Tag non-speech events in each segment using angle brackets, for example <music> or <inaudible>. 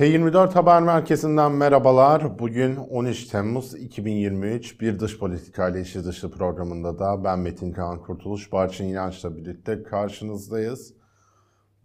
T24 Haber Merkezi'nden merhabalar. Bugün 13 Temmuz 2023 bir dış politika ile işi dışı programında da ben Metin Kaan Kurtuluş, Barçın İnanç'la birlikte karşınızdayız.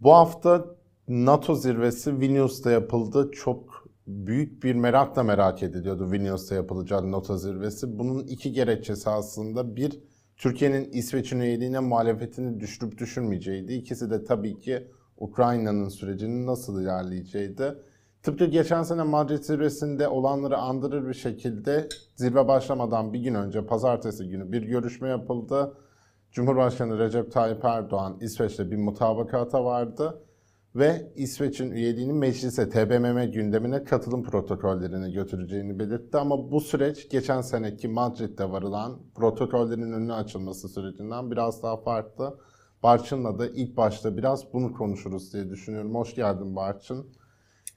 Bu hafta NATO zirvesi Vilnius'ta yapıldı. Çok büyük bir merakla merak ediliyordu Vilnius'ta yapılacağı NATO zirvesi. Bunun iki gerekçesi aslında. Bir, Türkiye'nin İsveç'in üyeliğine muhalefetini düşürüp düşürmeyeceğiydi. İkisi de tabii ki Ukrayna'nın sürecinin nasıl ilerleyeceğiydi. Tıpkı geçen sene Madrid zirvesinde olanları andırır bir şekilde zirve başlamadan bir gün önce pazartesi günü bir görüşme yapıldı. Cumhurbaşkanı Recep Tayyip Erdoğan İsveç'te bir mutabakata vardı ve İsveç'in üyeliğini meclise TBMM gündemine katılım protokollerini götüreceğini belirtti. Ama bu süreç geçen seneki Madrid'de varılan protokollerin önüne açılması sürecinden biraz daha farklı. Barçın'la da ilk başta biraz bunu konuşuruz diye düşünüyorum. Hoş geldin Barçın.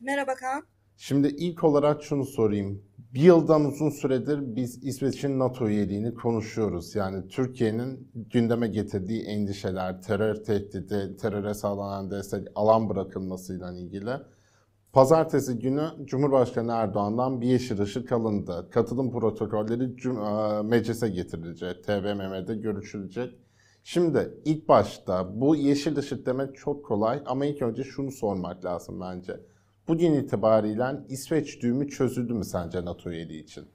Merhaba Kaan. Şimdi ilk olarak şunu sorayım. Bir yıldan uzun süredir biz İsveç'in NATO üyeliğini konuşuyoruz. Yani Türkiye'nin gündeme getirdiği endişeler, terör tehdidi, teröre sağlanan destek, alan bırakılmasıyla ilgili. Pazartesi günü Cumhurbaşkanı Erdoğan'dan bir yeşil ışık alındı. Katılım protokolleri meclise getirilecek, TBMM'de görüşülecek. Şimdi ilk başta bu yeşil ışık demek çok kolay ama ilk önce şunu sormak lazım bence. Bugün itibariyle İsveç düğümü çözüldü mü sence NATO üyeliği için?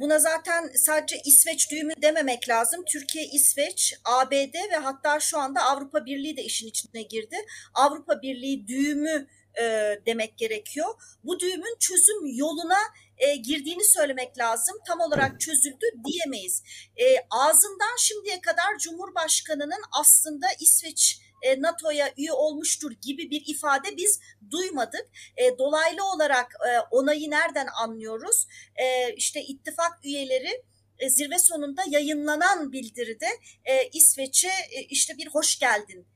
Buna zaten sadece İsveç düğümü dememek lazım. Türkiye, İsveç, ABD ve hatta şu anda Avrupa Birliği de işin içine girdi. Avrupa Birliği düğümü e, demek gerekiyor. Bu düğümün çözüm yoluna e, girdiğini söylemek lazım. Tam olarak çözüldü diyemeyiz. E, ağzından şimdiye kadar Cumhurbaşkanı'nın aslında İsveç e, NATO'ya üye olmuştur gibi bir ifade biz duymadık. E, dolaylı olarak e, onayı nereden anlıyoruz? E, işte ittifak üyeleri zirve sonunda yayınlanan bildiride İsveç'e işte bir hoş geldin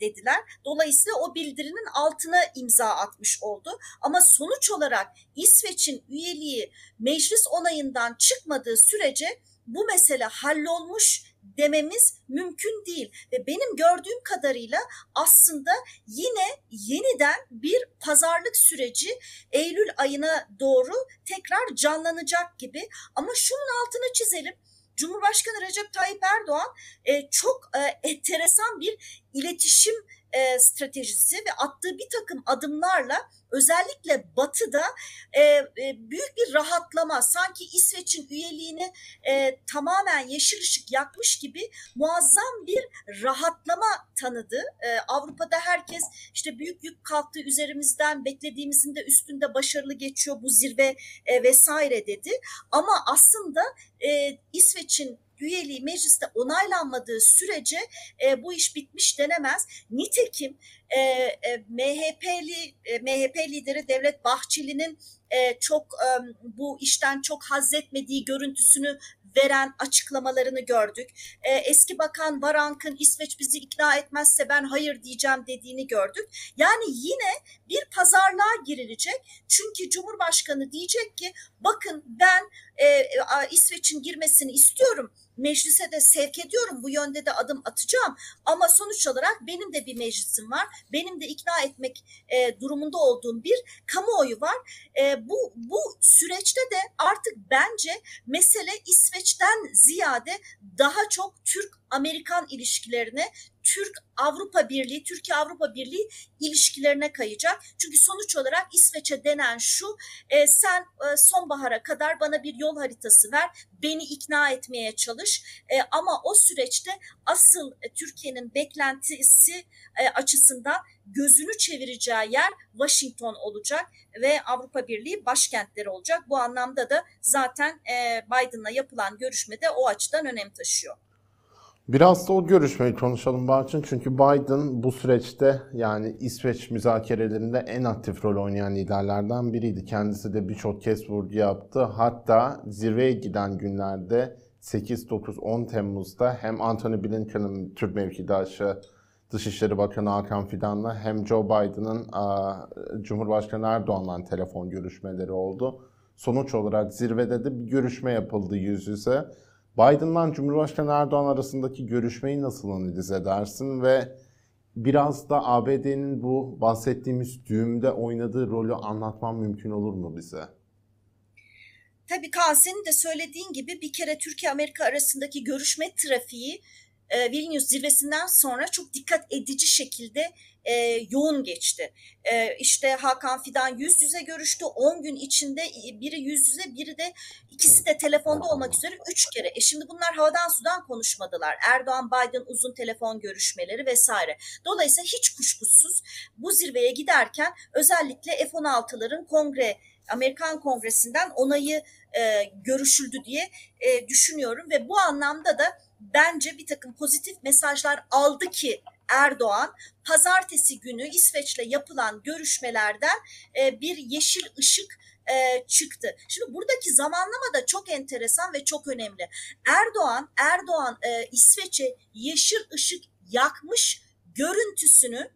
dediler. Dolayısıyla o bildirinin altına imza atmış oldu. Ama sonuç olarak İsveç'in üyeliği meclis onayından çıkmadığı sürece bu mesele hallolmuş dememiz mümkün değil. Ve benim gördüğüm kadarıyla aslında yine yeniden bir pazarlık süreci Eylül ayına doğru tekrar canlanacak gibi. Ama şunun altını çizelim. Cumhurbaşkanı Recep Tayyip Erdoğan e, çok e, enteresan bir iletişim e, stratejisi ve attığı bir takım adımlarla özellikle Batı'da e, e, büyük bir rahatlama sanki İsveç'in üyeliğini e, tamamen yeşil ışık yakmış gibi muazzam bir rahatlama tanıdı. E, Avrupa'da herkes işte büyük yük kalktı üzerimizden beklediğimizin de üstünde başarılı geçiyor bu zirve e, vesaire dedi. Ama aslında e, İsveç'in üyeliği mecliste onaylanmadığı sürece e, bu iş bitmiş denemez. Nitekim e, e, MHP'li e, MHP lideri Devlet Bahçeli'nin e, çok e, bu işten çok haz etmediği görüntüsünü veren açıklamalarını gördük. E, eski Bakan Varank'ın İsveç bizi ikna etmezse ben hayır diyeceğim dediğini gördük. Yani yine bir pazarlığa girilecek. Çünkü Cumhurbaşkanı diyecek ki bakın ben e, İsveç'in girmesini istiyorum meclise de sevk ediyorum. Bu yönde de adım atacağım. Ama sonuç olarak benim de bir meclisim var. Benim de ikna etmek e, durumunda olduğum bir kamuoyu var. E, bu, bu süreçte de artık bence mesele İsveç'ten ziyade daha çok Türk-Amerikan ilişkilerine, Türk-Avrupa Birliği, Türkiye-Avrupa Birliği ilişkilerine kayacak. Çünkü sonuç olarak İsveç'e denen şu, e, sen e, sonbahara kadar bana bir yol haritası ver, beni ikna etmeye çalış. E, ama o süreçte asıl e, Türkiye'nin beklentisi e, açısından gözünü çevireceği yer Washington olacak ve Avrupa Birliği başkentleri olacak. Bu anlamda da zaten e, Biden'la yapılan görüşmede o açıdan önem taşıyor. Biraz da o görüşmeyi konuşalım Barçın. Çünkü Biden bu süreçte yani İsveç müzakerelerinde en aktif rol oynayan liderlerden biriydi. Kendisi de birçok kez vurgu yaptı. Hatta zirveye giden günlerde 8, 9, 10 Temmuz'da hem Anthony Blinken'ın Türk mevkidaşı Dışişleri Bakanı Hakan Fidan'la hem Joe Biden'ın Cumhurbaşkanı Erdoğan'la telefon görüşmeleri oldu. Sonuç olarak zirvede de bir görüşme yapıldı yüz yüze. Biden'la Cumhurbaşkanı Erdoğan arasındaki görüşmeyi nasıl analiz edersin ve biraz da ABD'nin bu bahsettiğimiz düğümde oynadığı rolü anlatman mümkün olur mu bize? Tabii Kaan senin de söylediğin gibi bir kere Türkiye-Amerika arasındaki görüşme trafiği e, Vilnius zirvesinden sonra çok dikkat edici şekilde e, yoğun geçti. E, işte Hakan Fidan yüz yüze görüştü. 10 gün içinde biri yüz yüze biri de ikisi de telefonda olmak üzere 3 kere. E şimdi bunlar havadan sudan konuşmadılar. Erdoğan Biden uzun telefon görüşmeleri vesaire. Dolayısıyla hiç kuşkusuz bu zirveye giderken özellikle F-16'ların kongre Amerikan Kongresi'nden onayı e, görüşüldü diye e, düşünüyorum ve bu anlamda da bence bir takım pozitif mesajlar aldı ki Erdoğan pazartesi günü İsveç'le yapılan görüşmelerden e, bir yeşil ışık e, çıktı. Şimdi buradaki zamanlama da çok enteresan ve çok önemli. Erdoğan Erdoğan e, İsveç'e yeşil ışık yakmış görüntüsünü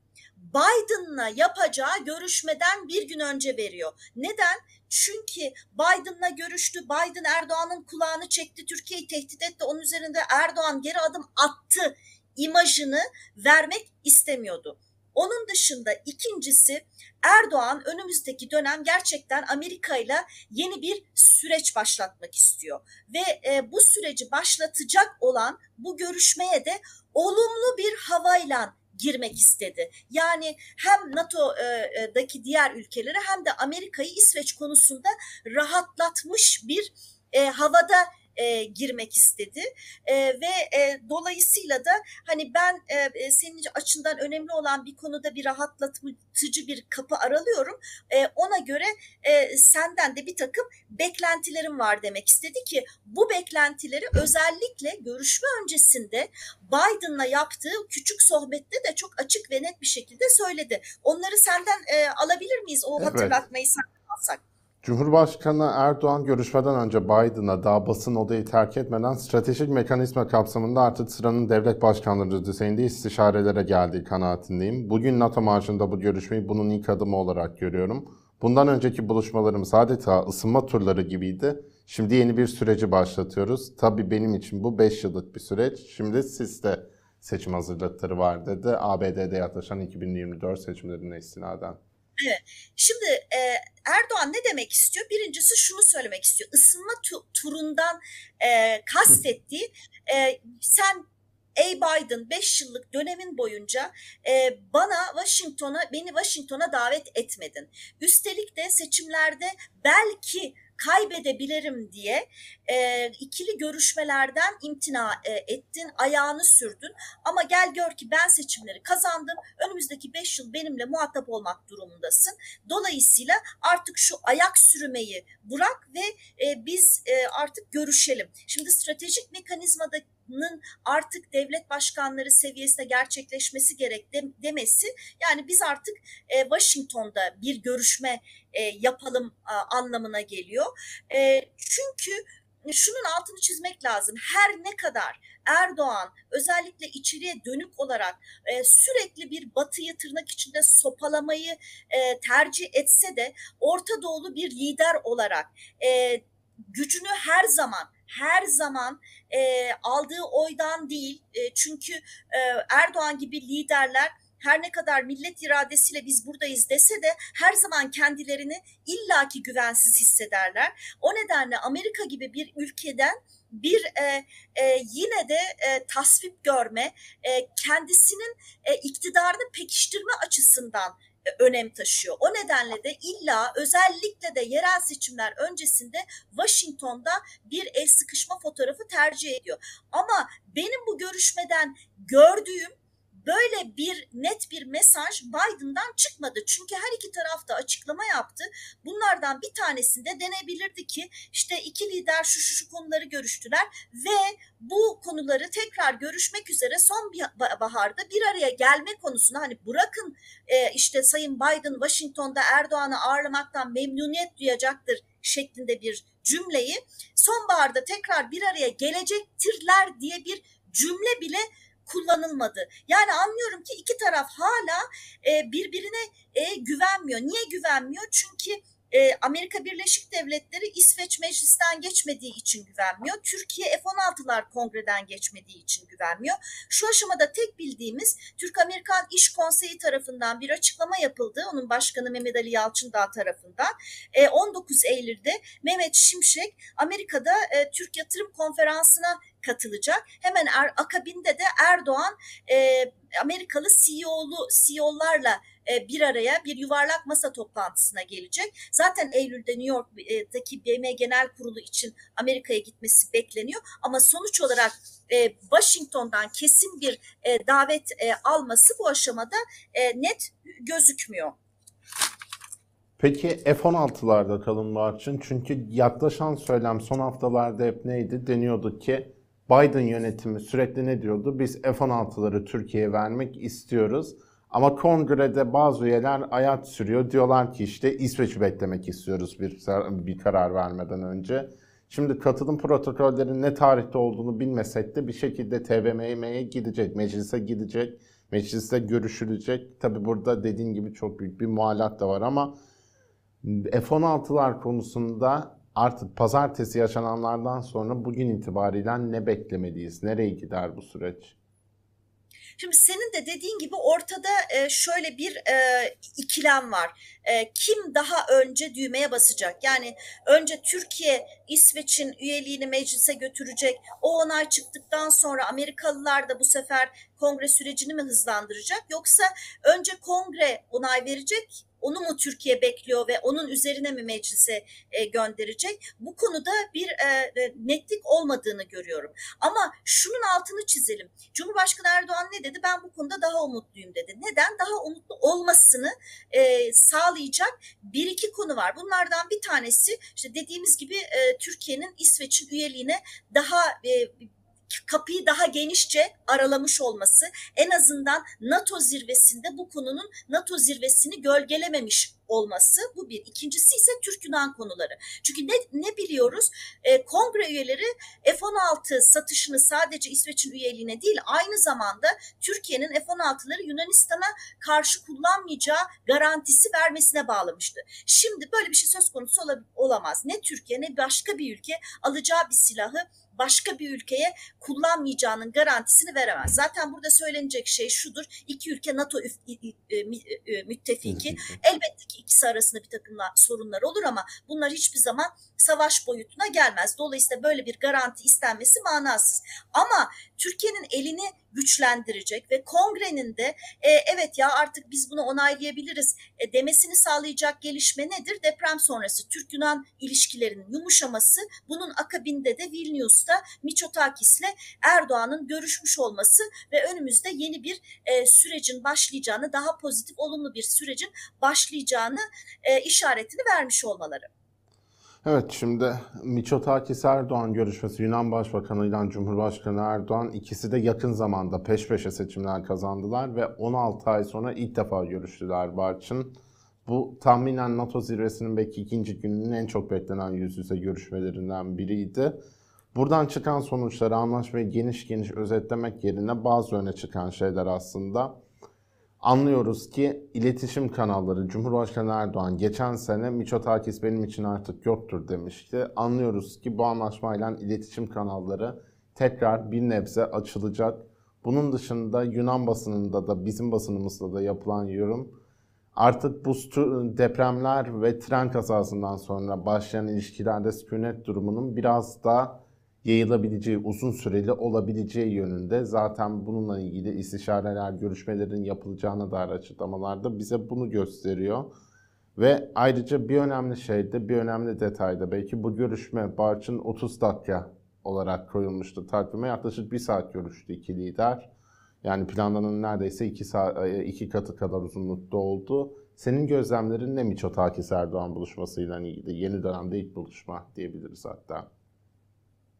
Biden'la yapacağı görüşmeden bir gün önce veriyor. Neden? Çünkü Biden'la görüştü. Biden Erdoğan'ın kulağını çekti. Türkiye'yi tehdit etti. Onun üzerinde Erdoğan geri adım attı imajını vermek istemiyordu. Onun dışında ikincisi Erdoğan önümüzdeki dönem gerçekten Amerika ile yeni bir süreç başlatmak istiyor ve e, bu süreci başlatacak olan bu görüşmeye de olumlu bir havayla girmek istedi. Yani hem NATO'daki diğer ülkeleri hem de Amerika'yı İsveç konusunda rahatlatmış bir e, havada e, girmek istedi e, ve e, dolayısıyla da hani ben e, e, senin açından önemli olan bir konuda bir rahatlatıcı bir kapı aralıyorum. E, ona göre e, senden de bir takım beklentilerim var demek istedi ki bu beklentileri özellikle görüşme öncesinde Biden'la yaptığı küçük sohbette de çok açık ve net bir şekilde söyledi. Onları senden e, alabilir miyiz? O evet. hatırlatmayı sen alsak. Cumhurbaşkanı Erdoğan görüşmeden önce Biden'a daha basın odayı terk etmeden stratejik mekanizma kapsamında artık sıranın devlet başkanları düzeyinde istişarelere geldiği kanaatindeyim. Bugün NATO marşında bu görüşmeyi bunun ilk adımı olarak görüyorum. Bundan önceki buluşmalarımız adeta ısınma turları gibiydi. Şimdi yeni bir süreci başlatıyoruz. Tabii benim için bu 5 yıllık bir süreç. Şimdi sizde seçim hazırlıkları var dedi. ABD'de yaklaşan 2024 seçimlerine istinaden. Şimdi e, Erdoğan ne demek istiyor? Birincisi şunu söylemek istiyor. Isınma tu- turundan e, kastettiği e, sen Ey Biden 5 yıllık dönemin boyunca e, bana Washington'a beni Washington'a davet etmedin. Üstelik de seçimlerde belki kaybedebilirim diye e, ikili görüşmelerden imtina e, ettin, ayağını sürdün. Ama gel gör ki ben seçimleri kazandım. Önümüzdeki beş yıl benimle muhatap olmak durumundasın. Dolayısıyla artık şu ayak sürmeyi bırak ve e, biz e, artık görüşelim. Şimdi stratejik mekanizmada artık devlet başkanları seviyesinde gerçekleşmesi gerek de, demesi yani biz artık e, Washington'da bir görüşme e, yapalım a, anlamına geliyor. E, çünkü şunun altını çizmek lazım. Her ne kadar Erdoğan özellikle içeriye dönük olarak e, sürekli bir batıyı tırnak içinde sopalamayı e, tercih etse de Orta Doğulu bir lider olarak e, gücünü her zaman her zaman e, aldığı oydan değil. E, çünkü e, Erdoğan gibi liderler her ne kadar millet iradesiyle biz buradayız dese de her zaman kendilerini illaki güvensiz hissederler. O nedenle Amerika gibi bir ülkeden bir e, e, yine de e, tasvip görme, e, kendisinin e, iktidarını pekiştirme açısından önem taşıyor. O nedenle de illa özellikle de yerel seçimler öncesinde Washington'da bir el sıkışma fotoğrafı tercih ediyor. Ama benim bu görüşmeden gördüğüm böyle bir net bir mesaj Biden'dan çıkmadı. Çünkü her iki tarafta açıklama yaptı. Bunlardan bir tanesinde denebilirdi ki işte iki lider şu şu, şu konuları görüştüler ve bu konuları tekrar görüşmek üzere son baharda bir araya gelme konusunda hani bırakın e, işte Sayın Biden Washington'da Erdoğan'ı ağırlamaktan memnuniyet duyacaktır şeklinde bir cümleyi sonbaharda tekrar bir araya gelecektirler diye bir cümle bile kullanılmadı. Yani anlıyorum ki iki taraf hala e, birbirine e, güvenmiyor. Niye güvenmiyor? Çünkü e, Amerika Birleşik Devletleri İsveç meclisten geçmediği için güvenmiyor. Türkiye F-16'lar kongreden geçmediği için güvenmiyor. Şu aşamada tek bildiğimiz Türk-Amerikan İş Konseyi tarafından bir açıklama yapıldı. Onun başkanı Mehmet Ali Yalçındağ tarafından. E, 19 Eylül'de Mehmet Şimşek Amerika'da e, Türk Yatırım Konferansı'na katılacak. Hemen er, akabinde de Erdoğan e, Amerikalı CEO'lu CEO'larla e, bir araya bir yuvarlak masa toplantısına gelecek. Zaten Eylül'de New York'taki BM Genel Kurulu için Amerika'ya gitmesi bekleniyor. Ama sonuç olarak e, Washington'dan kesin bir e, davet alması bu aşamada net gözükmüyor. Peki F-16'larda kalın Barçın. Çünkü yaklaşan söylem son haftalarda hep neydi? Deniyordu ki Biden yönetimi sürekli ne diyordu? Biz F-16'ları Türkiye'ye vermek istiyoruz. Ama kongrede bazı üyeler ayak sürüyor. Diyorlar ki işte İsveç'i beklemek istiyoruz bir, bir karar vermeden önce. Şimdi katılım protokollerinin ne tarihte olduğunu bilmesek de bir şekilde TBMM'ye gidecek, meclise gidecek, mecliste görüşülecek. Tabi burada dediğin gibi çok büyük bir muhalat da var ama F-16'lar konusunda artık pazartesi yaşananlardan sonra bugün itibariyle ne beklemeliyiz? Nereye gider bu süreç? Şimdi senin de dediğin gibi ortada e, şöyle bir e, ikilem var. E, kim daha önce düğmeye basacak? Yani önce Türkiye İsveç'in üyeliğini meclise götürecek. O onay çıktıktan sonra Amerikalılar da bu sefer kongre sürecini mi hızlandıracak? Yoksa önce kongre onay verecek onu mu Türkiye bekliyor ve onun üzerine mi meclise e, gönderecek? Bu konuda bir e, e, netlik olmadığını görüyorum. Ama şunun altını çizelim. Cumhurbaşkanı Erdoğan ne dedi? Ben bu konuda daha umutluyum dedi. Neden? Daha umutlu olmasını e, sağlayacak bir iki konu var. Bunlardan bir tanesi işte dediğimiz gibi e, Türkiye'nin İsveç'in üyeliğine daha e, kapıyı daha genişçe aralamış olması en azından NATO zirvesinde bu konunun NATO zirvesini gölgelememiş olması bu bir. İkincisi ise Türk-Yunan konuları. Çünkü ne, ne biliyoruz? E, kongre üyeleri F-16 satışını sadece İsveç'in üyeliğine değil aynı zamanda Türkiye'nin F-16'ları Yunanistan'a karşı kullanmayacağı garantisi vermesine bağlamıştı. Şimdi böyle bir şey söz konusu olamaz. Ne Türkiye ne başka bir ülke alacağı bir silahı başka bir ülkeye kullanmayacağının garantisini veremez. Zaten burada söylenecek şey şudur. İki ülke NATO müttefiki. Elbette ki ikisi arasında bir takım sorunlar olur ama bunlar hiçbir zaman savaş boyutuna gelmez. Dolayısıyla böyle bir garanti istenmesi manasız. Ama Türkiye'nin elini güçlendirecek ve kongrenin de e, evet ya artık biz bunu onaylayabiliriz e, demesini sağlayacak gelişme nedir? Deprem sonrası Türk-Yunan ilişkilerinin yumuşaması bunun akabinde de Vilnius'ta Miçotakis'le Erdoğan'ın görüşmüş olması ve önümüzde yeni bir e, sürecin başlayacağını daha pozitif olumlu bir sürecin başlayacağını e, işaretini vermiş olmaları. Evet şimdi Miçotakis Erdoğan görüşmesi Yunan Başbakanı ile Cumhurbaşkanı Erdoğan ikisi de yakın zamanda peş peşe seçimler kazandılar ve 16 ay sonra ilk defa görüştüler Barçın. Bu tahminen NATO zirvesinin belki ikinci gününün en çok beklenen yüz yüze görüşmelerinden biriydi. Buradan çıkan sonuçları anlaşmayı geniş geniş özetlemek yerine bazı öne çıkan şeyler aslında anlıyoruz ki iletişim kanalları Cumhurbaşkanı Erdoğan geçen sene Miçotakis benim için artık yoktur demişti. Anlıyoruz ki bu anlaşmayla iletişim kanalları tekrar bir nebze açılacak. Bunun dışında Yunan basınında da bizim basınımızda da yapılan yorum artık bu depremler ve tren kazasından sonra başlayan ilişkilerde sükunet durumunun biraz da yayılabileceği, uzun süreli olabileceği yönünde zaten bununla ilgili istişareler, görüşmelerin yapılacağına dair açıklamalarda bize bunu gösteriyor. Ve ayrıca bir önemli şey de, bir önemli detay da belki bu görüşme Barç'ın 30 dakika olarak koyulmuştu takvime. Yaklaşık bir saat görüştü iki lider. Yani planlanan neredeyse iki, saat, iki katı kadar uzunlukta oldu. Senin gözlemlerin ne Miçotakis Erdoğan buluşmasıyla ilgili? Yeni dönemde ilk buluşma diyebiliriz hatta.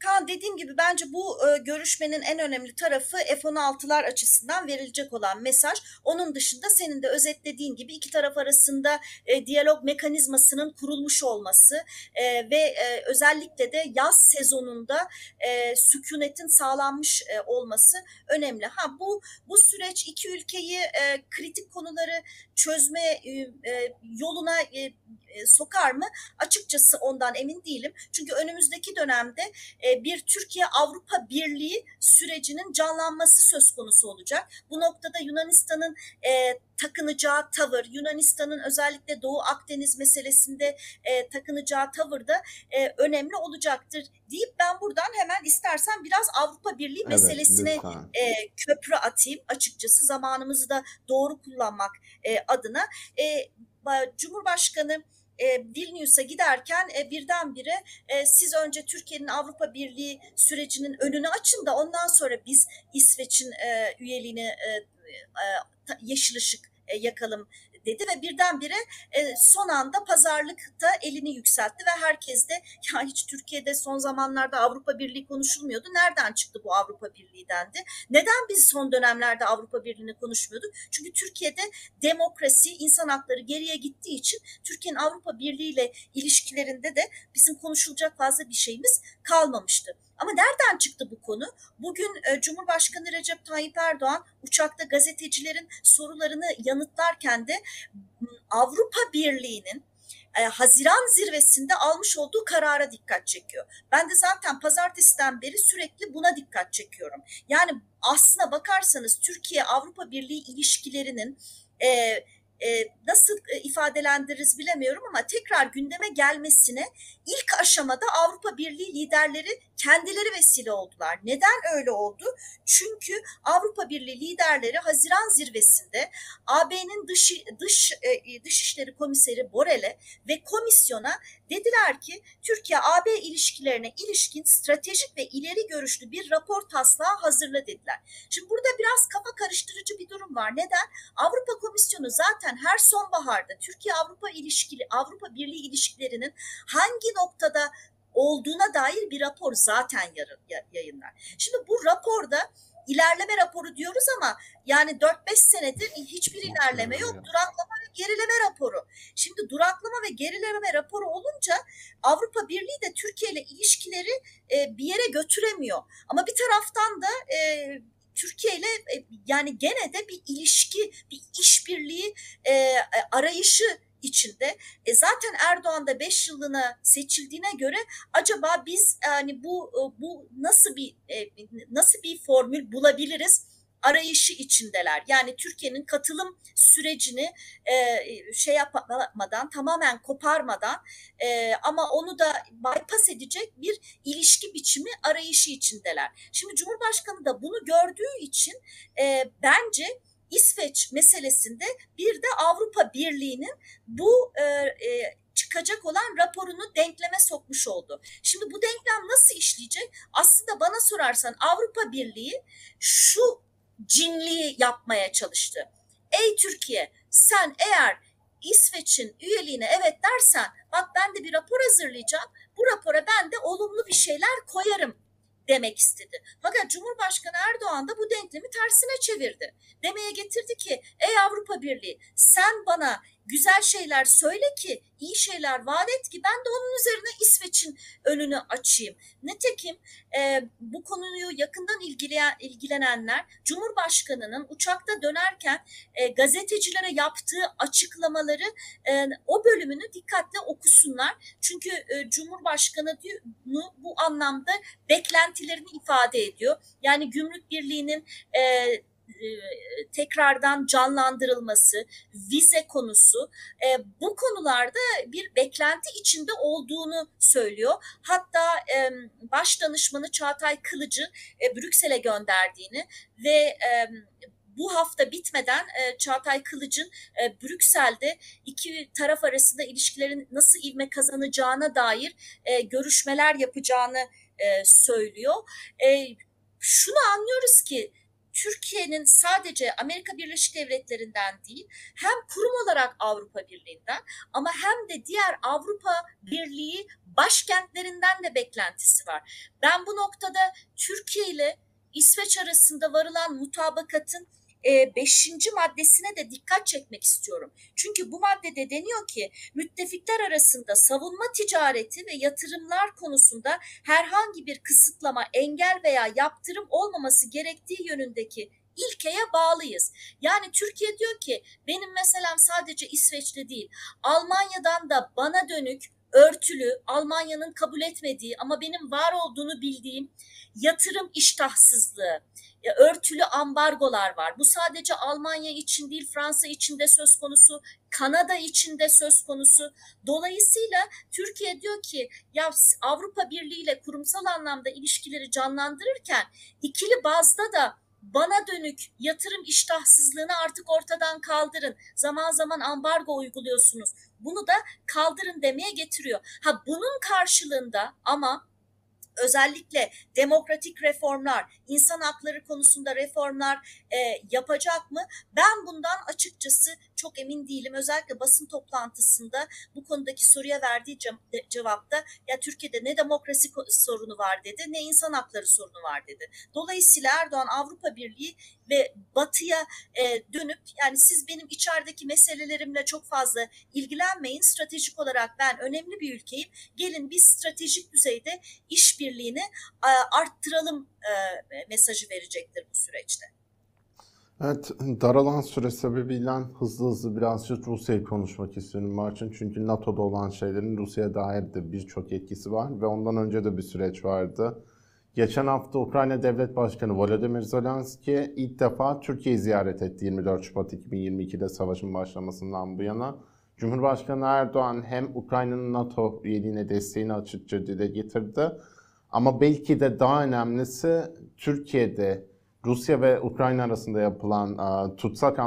Kaan dediğim gibi bence bu e, görüşmenin en önemli tarafı F-16'lar açısından verilecek olan mesaj. Onun dışında senin de özetlediğin gibi iki taraf arasında e, diyalog mekanizmasının kurulmuş olması e, ve e, özellikle de yaz sezonunda e, sükunetin sağlanmış e, olması önemli. Ha bu bu süreç iki ülkeyi e, kritik konuları çözme e, e, yoluna e, e, sokar mı? Açıkçası ondan emin değilim. Çünkü önümüzdeki dönemde e, bir Türkiye-Avrupa Birliği sürecinin canlanması söz konusu olacak. Bu noktada Yunanistan'ın e, takınacağı tavır, Yunanistan'ın özellikle Doğu Akdeniz meselesinde e, takınacağı tavır da e, önemli olacaktır deyip ben buradan hemen istersen biraz Avrupa Birliği Evet, meselesine lütfen. e, köprü atayım açıkçası zamanımızı da doğru kullanmak e, adına. E, ba- Cumhurbaşkanı e, Vilnius'a giderken e, birdenbire e, siz önce Türkiye'nin Avrupa Birliği sürecinin önünü açın da ondan sonra biz İsveç'in e, üyeliğini e, e, yeşil ışık e, yakalım dedi ve birdenbire e, son anda pazarlıkta elini yükseltti ve herkes de ya hiç Türkiye'de son zamanlarda Avrupa Birliği konuşulmuyordu. Nereden çıktı bu Avrupa Birliği dendi. Neden biz son dönemlerde Avrupa Birliği'ni konuşmuyorduk? Çünkü Türkiye'de demokrasi, insan hakları geriye gittiği için Türkiye'nin Avrupa Birliği ile ilişkilerinde de bizim konuşulacak fazla bir şeyimiz kalmamıştı. Ama nereden çıktı bu konu? Bugün e, Cumhurbaşkanı Recep Tayyip Erdoğan uçakta gazetecilerin sorularını yanıtlarken de Avrupa Birliği'nin e, Haziran zirvesinde almış olduğu karara dikkat çekiyor. Ben de zaten pazartesiden beri sürekli buna dikkat çekiyorum. Yani aslına bakarsanız Türkiye Avrupa Birliği ilişkilerinin e, e, nasıl e, ifadelendiririz bilemiyorum ama tekrar gündeme gelmesine ilk aşamada Avrupa Birliği liderleri kendileri vesile oldular. Neden öyle oldu? Çünkü Avrupa Birliği liderleri Haziran zirvesinde AB'nin dış dış e, Dışişleri Komiseri Borel'e ve komisyona dediler ki Türkiye AB ilişkilerine ilişkin stratejik ve ileri görüşlü bir rapor taslağı hazırla dediler. Şimdi burada biraz kafa karıştırıcı bir durum var. Neden? Avrupa Komisyonu zaten her sonbaharda Türkiye Avrupa ilişkili Avrupa Birliği ilişkilerinin hangi noktada olduğuna dair bir rapor zaten yayınlar. Şimdi bu raporda ilerleme raporu diyoruz ama yani 4-5 senedir hiçbir ilerleme yok. Duraklama ve gerileme raporu. Şimdi duraklama ve gerileme raporu olunca Avrupa Birliği de Türkiye ile ilişkileri e, bir yere götüremiyor. Ama bir taraftan da e, Türkiye ile e, yani gene de bir ilişki, bir işbirliği e, arayışı içinde. E zaten Erdoğan da 5 yıllığına seçildiğine göre acaba biz yani bu bu nasıl bir nasıl bir formül bulabiliriz? Arayışı içindeler. Yani Türkiye'nin katılım sürecini e, şey yapmadan, tamamen koparmadan e, ama onu da bypass edecek bir ilişki biçimi arayışı içindeler. Şimdi Cumhurbaşkanı da bunu gördüğü için e, bence İsveç meselesinde bir de Avrupa Birliği'nin bu e, e, çıkacak olan raporunu denkleme sokmuş oldu. Şimdi bu denklem nasıl işleyecek? Aslında bana sorarsan Avrupa Birliği şu cinliği yapmaya çalıştı. Ey Türkiye sen eğer İsveç'in üyeliğine evet dersen bak ben de bir rapor hazırlayacağım. Bu rapora ben de olumlu bir şeyler koyarım demek istedi. Fakat Cumhurbaşkanı Erdoğan da bu denklemi tersine çevirdi. Demeye getirdi ki ey Avrupa Birliği sen bana güzel şeyler söyle ki iyi şeyler vaat et ki ben de onun üzerine İsveç'in önünü açayım. Nitekim e, bu konuyu yakından ilgileyen, ilgilenenler Cumhurbaşkanı'nın uçakta dönerken e, gazetecilere yaptığı açıklamaları e, o bölümünü dikkatle okusunlar. Çünkü e, Cumhurbaşkanı bu anlamda beklentilerini ifade ediyor. Yani Gümrük Birliği'nin e, tekrardan canlandırılması, vize konusu e, bu konularda bir beklenti içinde olduğunu söylüyor. Hatta e, baş danışmanı Çağatay Kılıcı e, Brüksel'e gönderdiğini ve e, bu hafta bitmeden e, Çağatay Kılıç'ın e, Brüksel'de iki taraf arasında ilişkilerin nasıl ivme kazanacağına dair e, görüşmeler yapacağını e, söylüyor. E, şunu anlıyoruz ki Türkiye'nin sadece Amerika Birleşik Devletleri'nden değil hem kurum olarak Avrupa Birliği'nden ama hem de diğer Avrupa Birliği başkentlerinden de beklentisi var. Ben bu noktada Türkiye ile İsveç arasında varılan mutabakatın e, beşinci maddesine de dikkat çekmek istiyorum. Çünkü bu maddede deniyor ki müttefikler arasında savunma ticareti ve yatırımlar konusunda herhangi bir kısıtlama, engel veya yaptırım olmaması gerektiği yönündeki ilkeye bağlıyız. Yani Türkiye diyor ki benim meselem sadece İsveç'te değil. Almanya'dan da bana dönük örtülü, Almanya'nın kabul etmediği ama benim var olduğunu bildiğim yatırım iştahsızlığı, örtülü ambargolar var. Bu sadece Almanya için değil, Fransa için de söz konusu, Kanada için de söz konusu. Dolayısıyla Türkiye diyor ki ya Avrupa Birliği ile kurumsal anlamda ilişkileri canlandırırken ikili bazda da bana dönük yatırım iştahsızlığını artık ortadan kaldırın. Zaman zaman ambargo uyguluyorsunuz. Bunu da kaldırın demeye getiriyor. Ha bunun karşılığında ama özellikle demokratik reformlar, insan hakları konusunda reformlar e, yapacak mı? Ben bundan açıkçası çok emin değilim. Özellikle basın toplantısında bu konudaki soruya verdiği cevapta ya Türkiye'de ne demokrasi sorunu var dedi, ne insan hakları sorunu var dedi. Dolayısıyla Erdoğan Avrupa Birliği ve Batı'ya e, dönüp yani siz benim içerideki meselelerimle çok fazla ilgilenmeyin. Stratejik olarak ben önemli bir ülkeyim. Gelin biz stratejik düzeyde işbirliğini e, arttıralım e, mesajı verecektir bu süreçte. Evet, daralan süre sebebiyle hızlı hızlı birazcık Rusya'yı konuşmak istiyorum Marçın. Çünkü NATO'da olan şeylerin Rusya'ya dair de birçok etkisi var ve ondan önce de bir süreç vardı. Geçen hafta Ukrayna Devlet Başkanı Volodymyr Zelenski ilk defa Türkiye'yi ziyaret etti 24 Şubat 2022'de savaşın başlamasından bu yana. Cumhurbaşkanı Erdoğan hem Ukrayna'nın NATO üyeliğine desteğini açıkça dile getirdi. Ama belki de daha önemlisi Türkiye'de Rusya ve Ukrayna arasında yapılan uh, tutsak uh,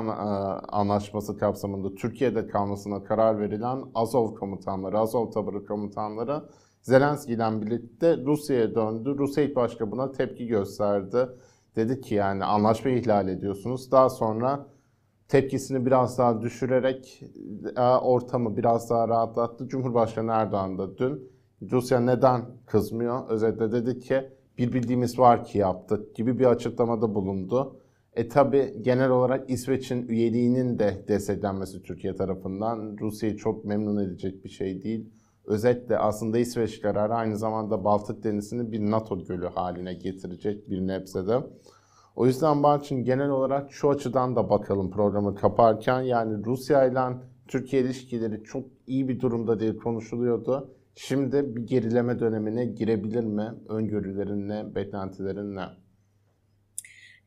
anlaşması kapsamında Türkiye'de kalmasına karar verilen Azov komutanları, Azov taburı komutanları Zelenski ile birlikte Rusya'ya döndü. Rusya ilk başta buna tepki gösterdi. Dedi ki yani anlaşmayı ihlal ediyorsunuz. Daha sonra tepkisini biraz daha düşürerek ortamı biraz daha rahatlattı. Cumhurbaşkanı Erdoğan da dün Rusya neden kızmıyor? Özetle dedi ki bir bildiğimiz var ki yaptık gibi bir açıklamada bulundu. E tabi genel olarak İsveç'in üyeliğinin de desteklenmesi Türkiye tarafından Rusya'yı çok memnun edecek bir şey değil. Özetle aslında İsveç kararı aynı zamanda Baltık Denizi'ni bir NATO gölü haline getirecek bir nebzede. O yüzden Barçın genel olarak şu açıdan da bakalım programı kaparken yani Rusya ile Türkiye ilişkileri çok iyi bir durumda değil konuşuluyordu. Şimdi bir gerileme dönemine girebilir mi? Öngörülerin ne, beklentilerin ne?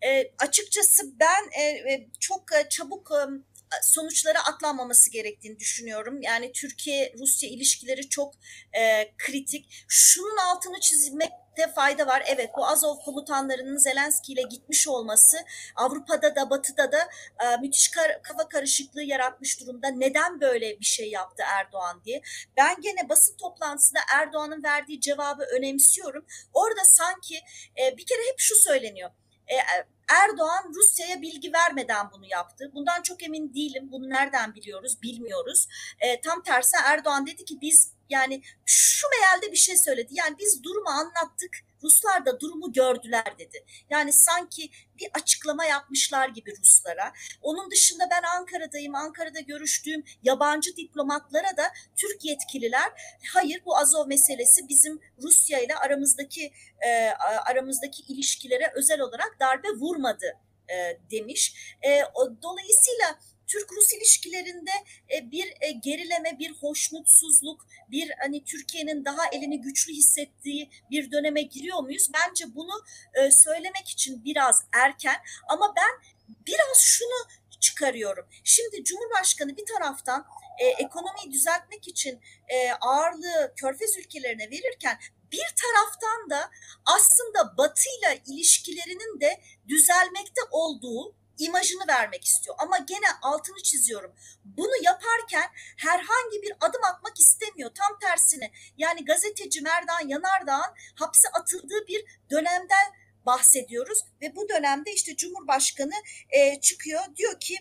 E, açıkçası ben e, e çok e, çabuk e, sonuçlara atlanmaması gerektiğini düşünüyorum. Yani Türkiye-Rusya ilişkileri çok e, kritik. Şunun altını çizmek de fayda var. Evet bu Azov komutanlarının Zelenski ile gitmiş olması Avrupa'da da Batı'da da e, müthiş kar, kafa karışıklığı yaratmış durumda. Neden böyle bir şey yaptı Erdoğan diye. Ben gene basın toplantısında Erdoğan'ın verdiği cevabı önemsiyorum. Orada sanki e, bir kere hep şu söyleniyor. E, Erdoğan Rusya'ya bilgi vermeden bunu yaptı. Bundan çok emin değilim. Bunu nereden biliyoruz? Bilmiyoruz. E, tam tersi Erdoğan dedi ki biz yani şu mealde bir şey söyledi. Yani biz durumu anlattık. Ruslar da durumu gördüler dedi. Yani sanki bir açıklama yapmışlar gibi Ruslara. Onun dışında ben Ankara'dayım. Ankara'da görüştüğüm yabancı diplomatlara da Türk yetkililer hayır bu Azov meselesi bizim Rusya ile aramızdaki e, aramızdaki ilişkilere özel olarak darbe vurmadı e, demiş. E, o, dolayısıyla Türk-Rus ilişkilerinde e, bir e, gerileme, bir hoşnutsuzluk, bir hani Türkiye'nin daha elini güçlü hissettiği bir döneme giriyor muyuz? Bence bunu e, söylemek için biraz erken ama ben biraz şunu çıkarıyorum. Şimdi Cumhurbaşkanı bir taraftan ekonomiyi düzeltmek için ağırlığı körfez ülkelerine verirken bir taraftan da aslında Batı ile ilişkilerinin de düzelmekte olduğu imajını vermek istiyor. Ama gene altını çiziyorum. Bunu yaparken herhangi bir adım atmak istemiyor. Tam tersine yani gazeteci Merdan Yanardağ'ın hapse atıldığı bir dönemden bahsediyoruz ve bu dönemde işte Cumhurbaşkanı e, çıkıyor diyor ki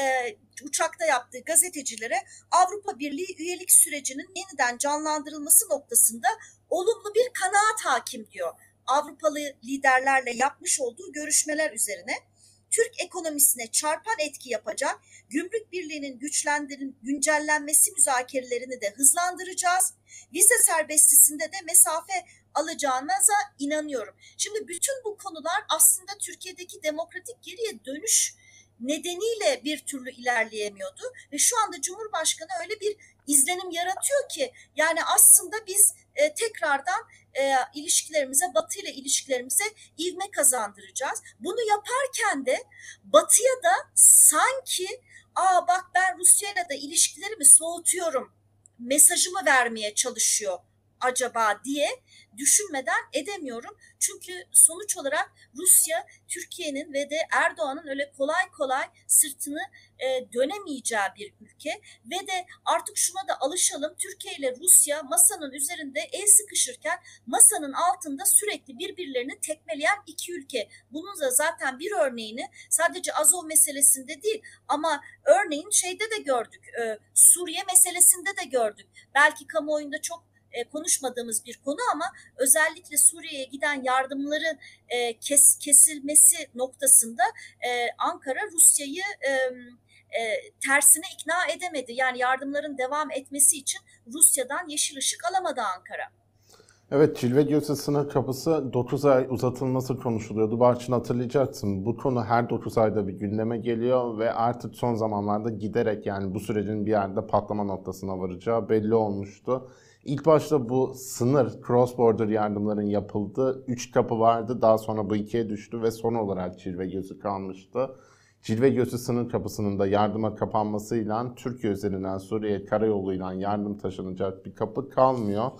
e, uçakta yaptığı gazetecilere Avrupa Birliği üyelik sürecinin yeniden canlandırılması noktasında olumlu bir kanaat hakim diyor. Avrupalı liderlerle yapmış olduğu görüşmeler üzerine Türk ekonomisine çarpan etki yapacak gümrük birliğinin güçlendirin, güncellenmesi müzakerelerini de hızlandıracağız. Vize serbestisinde de mesafe alacağınıza inanıyorum. Şimdi bütün bu konular aslında Türkiye'deki demokratik geriye dönüş nedeniyle bir türlü ilerleyemiyordu ve şu anda Cumhurbaşkanı öyle bir izlenim yaratıyor ki yani aslında biz e, tekrardan e, ilişkilerimize Batı ile ilişkilerimize ivme kazandıracağız. Bunu yaparken de Batı'ya da sanki aa bak ben Rusya'yla da ilişkilerimi soğutuyorum mesajımı vermeye çalışıyor acaba diye düşünmeden edemiyorum. Çünkü sonuç olarak Rusya Türkiye'nin ve de Erdoğan'ın öyle kolay kolay sırtını e, dönemeyeceği bir ülke ve de artık şuna da alışalım. Türkiye ile Rusya masanın üzerinde el sıkışırken masanın altında sürekli birbirlerini tekmeleyen iki ülke. Bunun da zaten bir örneğini sadece Azov meselesinde değil ama örneğin şeyde de gördük. E, Suriye meselesinde de gördük. Belki kamuoyunda çok e, konuşmadığımız bir konu ama özellikle Suriye'ye giden yardımların e, kes, kesilmesi noktasında e, Ankara Rusya'yı e, tersine ikna edemedi. Yani yardımların devam etmesi için Rusya'dan yeşil ışık alamadı Ankara. Evet, Cilve Gözü sınır kapısı 9 ay uzatılması konuşuluyordu. Barçın hatırlayacaksın. Bu konu her 9 ayda bir gündeme geliyor ve artık son zamanlarda giderek yani bu sürecin bir yerde patlama noktasına varacağı belli olmuştu. İlk başta bu sınır, cross border yardımların yapıldığı 3 kapı vardı. Daha sonra bu ikiye düştü ve son olarak Cilve Gözü kalmıştı. Cilve Gözü sınır kapısının da yardıma kapanmasıyla Türkiye üzerinden Suriye karayoluyla yardım taşınacak bir kapı kalmıyor.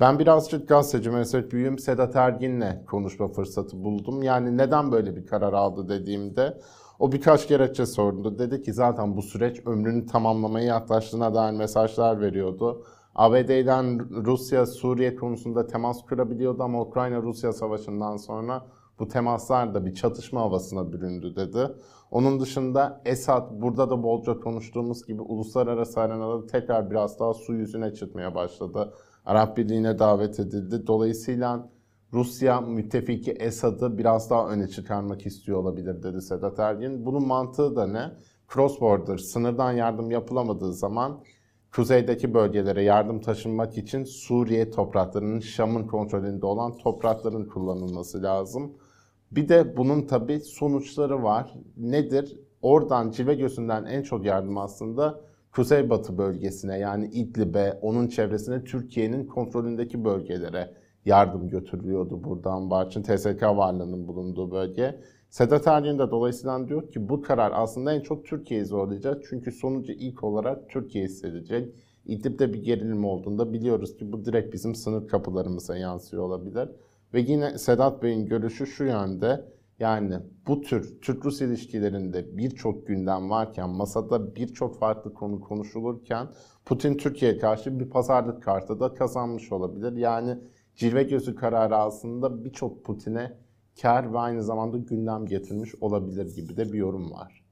Ben birazcık gazeteci meslek büyüğüm Sedat Ergin'le konuşma fırsatı buldum. Yani neden böyle bir karar aldı dediğimde o birkaç gerekçe sordu. Dedi ki zaten bu süreç ömrünü tamamlamaya yaklaştığına dair mesajlar veriyordu. ABD'den Rusya Suriye konusunda temas kurabiliyordu ama Ukrayna-Rusya savaşından sonra bu temaslar da bir çatışma havasına büründü dedi. Onun dışında Esad burada da bolca konuştuğumuz gibi uluslararası arenada tekrar biraz daha su yüzüne çıkmaya başladı. Arap Birliği'ne davet edildi. Dolayısıyla Rusya müttefiki Esad'ı biraz daha öne çıkarmak istiyor olabilir dedi Sedat Ergin. Bunun mantığı da ne? Cross border, sınırdan yardım yapılamadığı zaman kuzeydeki bölgelere yardım taşınmak için Suriye topraklarının Şam'ın kontrolünde olan toprakların kullanılması lazım. Bir de bunun tabi sonuçları var. Nedir? Oradan Cilve Gözü'nden en çok yardım aslında Kuzeybatı bölgesine yani İdlib'e, onun çevresine Türkiye'nin kontrolündeki bölgelere yardım götürülüyordu buradan Barçın TSK varlığının bulunduğu bölge. Sedat Ergin de dolayısıyla diyor ki bu karar aslında en çok Türkiye'yi zorlayacak. Çünkü sonucu ilk olarak Türkiye hissedecek. İdlib'de bir gerilim olduğunda biliyoruz ki bu direkt bizim sınır kapılarımıza yansıyor olabilir. Ve yine Sedat Bey'in görüşü şu yönde. Yani bu tür Türk-Rus ilişkilerinde birçok gündem varken, masada birçok farklı konu konuşulurken Putin Türkiye'ye karşı bir pazarlık kartı da kazanmış olabilir. Yani cilve gözü kararı aslında birçok Putin'e kar ve aynı zamanda gündem getirmiş olabilir gibi de bir yorum var.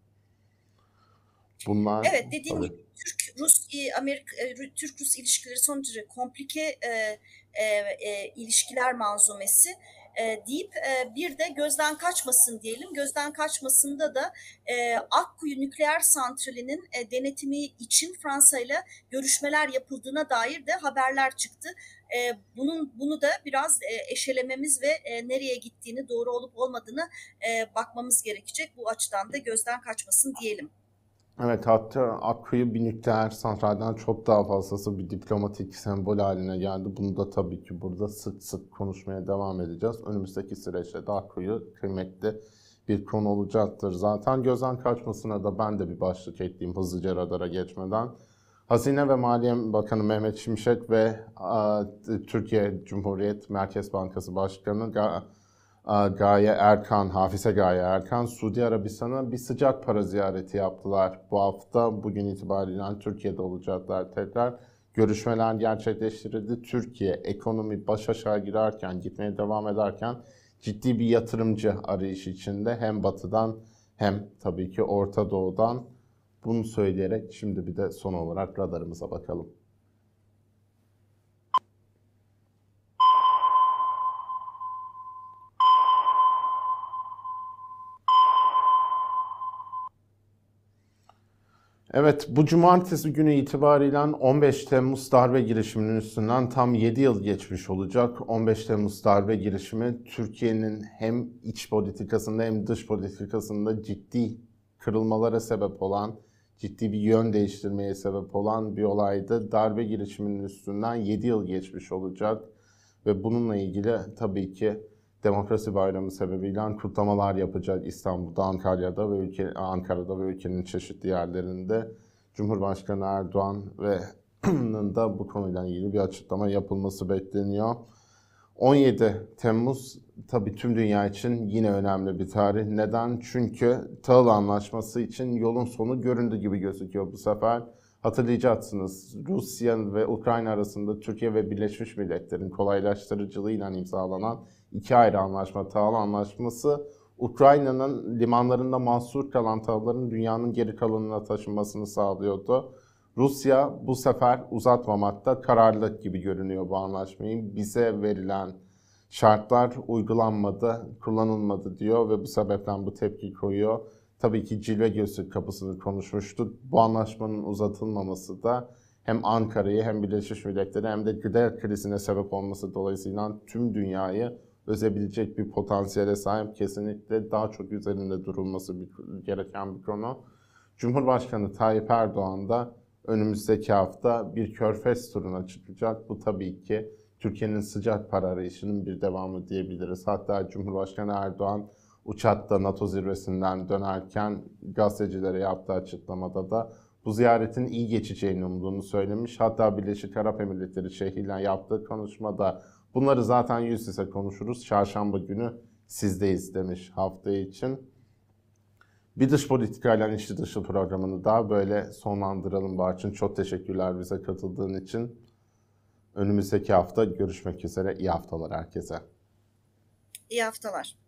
Bunlar Evet dediğim gibi Türk Rus Amerika Türk Rus ilişkileri son derece komplike e, e, e, ilişkiler manzumesi e, deyip e, bir de gözden kaçmasın diyelim. Gözden kaçmasında da e, Akkuyu nükleer santralinin e, denetimi için Fransa ile görüşmeler yapıldığına dair de haberler çıktı. E, bunun bunu da biraz e, eşelememiz ve e, nereye gittiğini doğru olup olmadığını e, bakmamız gerekecek. Bu açıdan da gözden kaçmasın diyelim. Evet hatta Akkuyu bir nükleer santralden çok daha fazlası bir diplomatik sembol haline geldi. Bunu da tabii ki burada sık sık konuşmaya devam edeceğiz. Önümüzdeki süreçte de Akkuyu kıymetli bir konu olacaktır. Zaten gözden kaçmasına da ben de bir başlık ekleyeyim hızlıca radara geçmeden. Hazine ve Maliye Bakanı Mehmet Şimşek ve a, Türkiye Cumhuriyet Merkez Bankası Başkanı Gaye Erkan, Hafize Gaye Erkan, Suudi Arabistan'a bir sıcak para ziyareti yaptılar. Bu hafta bugün itibariyle Türkiye'de olacaklar tekrar. Görüşmeler gerçekleştirildi. Türkiye ekonomi baş aşağı girerken, gitmeye devam ederken ciddi bir yatırımcı arayış içinde hem batıdan hem tabii ki Orta Doğu'dan bunu söyleyerek şimdi bir de son olarak radarımıza bakalım. Evet, bu cumartesi günü itibariyle 15 Temmuz darbe girişiminin üstünden tam 7 yıl geçmiş olacak. 15 Temmuz darbe girişimi Türkiye'nin hem iç politikasında hem dış politikasında ciddi kırılmalara sebep olan, ciddi bir yön değiştirmeye sebep olan bir olaydı. Darbe girişiminin üstünden 7 yıl geçmiş olacak ve bununla ilgili tabii ki Demokrasi Bayramı sebebiyle kutlamalar yapacak İstanbul'da, Antalya'da ve ülke Ankara'da ve ülkenin çeşitli yerlerinde. Cumhurbaşkanı Erdoğan ve <clears throat> da bu konuyla ilgili bir açıklama yapılması bekleniyor. 17 Temmuz tabii tüm dünya için yine önemli bir tarih. Neden? Çünkü Tahıl Anlaşması için yolun sonu göründü gibi gözüküyor bu sefer. Hatırlayacaksınız Rusya ve Ukrayna arasında Türkiye ve Birleşmiş Milletler'in kolaylaştırıcılığıyla imzalanan iki ayrı anlaşma, tahıl anlaşması Ukrayna'nın limanlarında mahsur kalan tahılların dünyanın geri kalanına taşınmasını sağlıyordu. Rusya bu sefer uzatmamakta kararlı gibi görünüyor bu anlaşmayı. Bize verilen şartlar uygulanmadı, kullanılmadı diyor ve bu sebepten bu tepki koyuyor. Tabii ki cilve gözlük kapısını konuşmuştuk. Bu anlaşmanın uzatılmaması da hem Ankara'yı hem Birleşmiş Milletleri hem de gıda krizine sebep olması dolayısıyla tüm dünyayı özebilecek bir potansiyele sahip kesinlikle daha çok üzerinde durulması bir, gereken bir konu. Cumhurbaşkanı Tayyip Erdoğan da önümüzdeki hafta bir körfez turuna çıkacak. Bu tabii ki Türkiye'nin sıcak para arayışının bir devamı diyebiliriz. Hatta Cumhurbaşkanı Erdoğan uçakta NATO zirvesinden dönerken gazetecilere yaptığı açıklamada da bu ziyaretin iyi geçeceğini umduğunu söylemiş. Hatta Birleşik Arap Emirlikleri şehriyle yaptığı konuşmada bunları zaten yüz yüze konuşuruz. Çarşamba günü sizdeyiz demiş hafta için. Bir dış politikayla içli dışı programını daha böyle sonlandıralım Barçın. Çok teşekkürler bize katıldığın için. Önümüzdeki hafta görüşmek üzere. İyi haftalar herkese. İyi haftalar.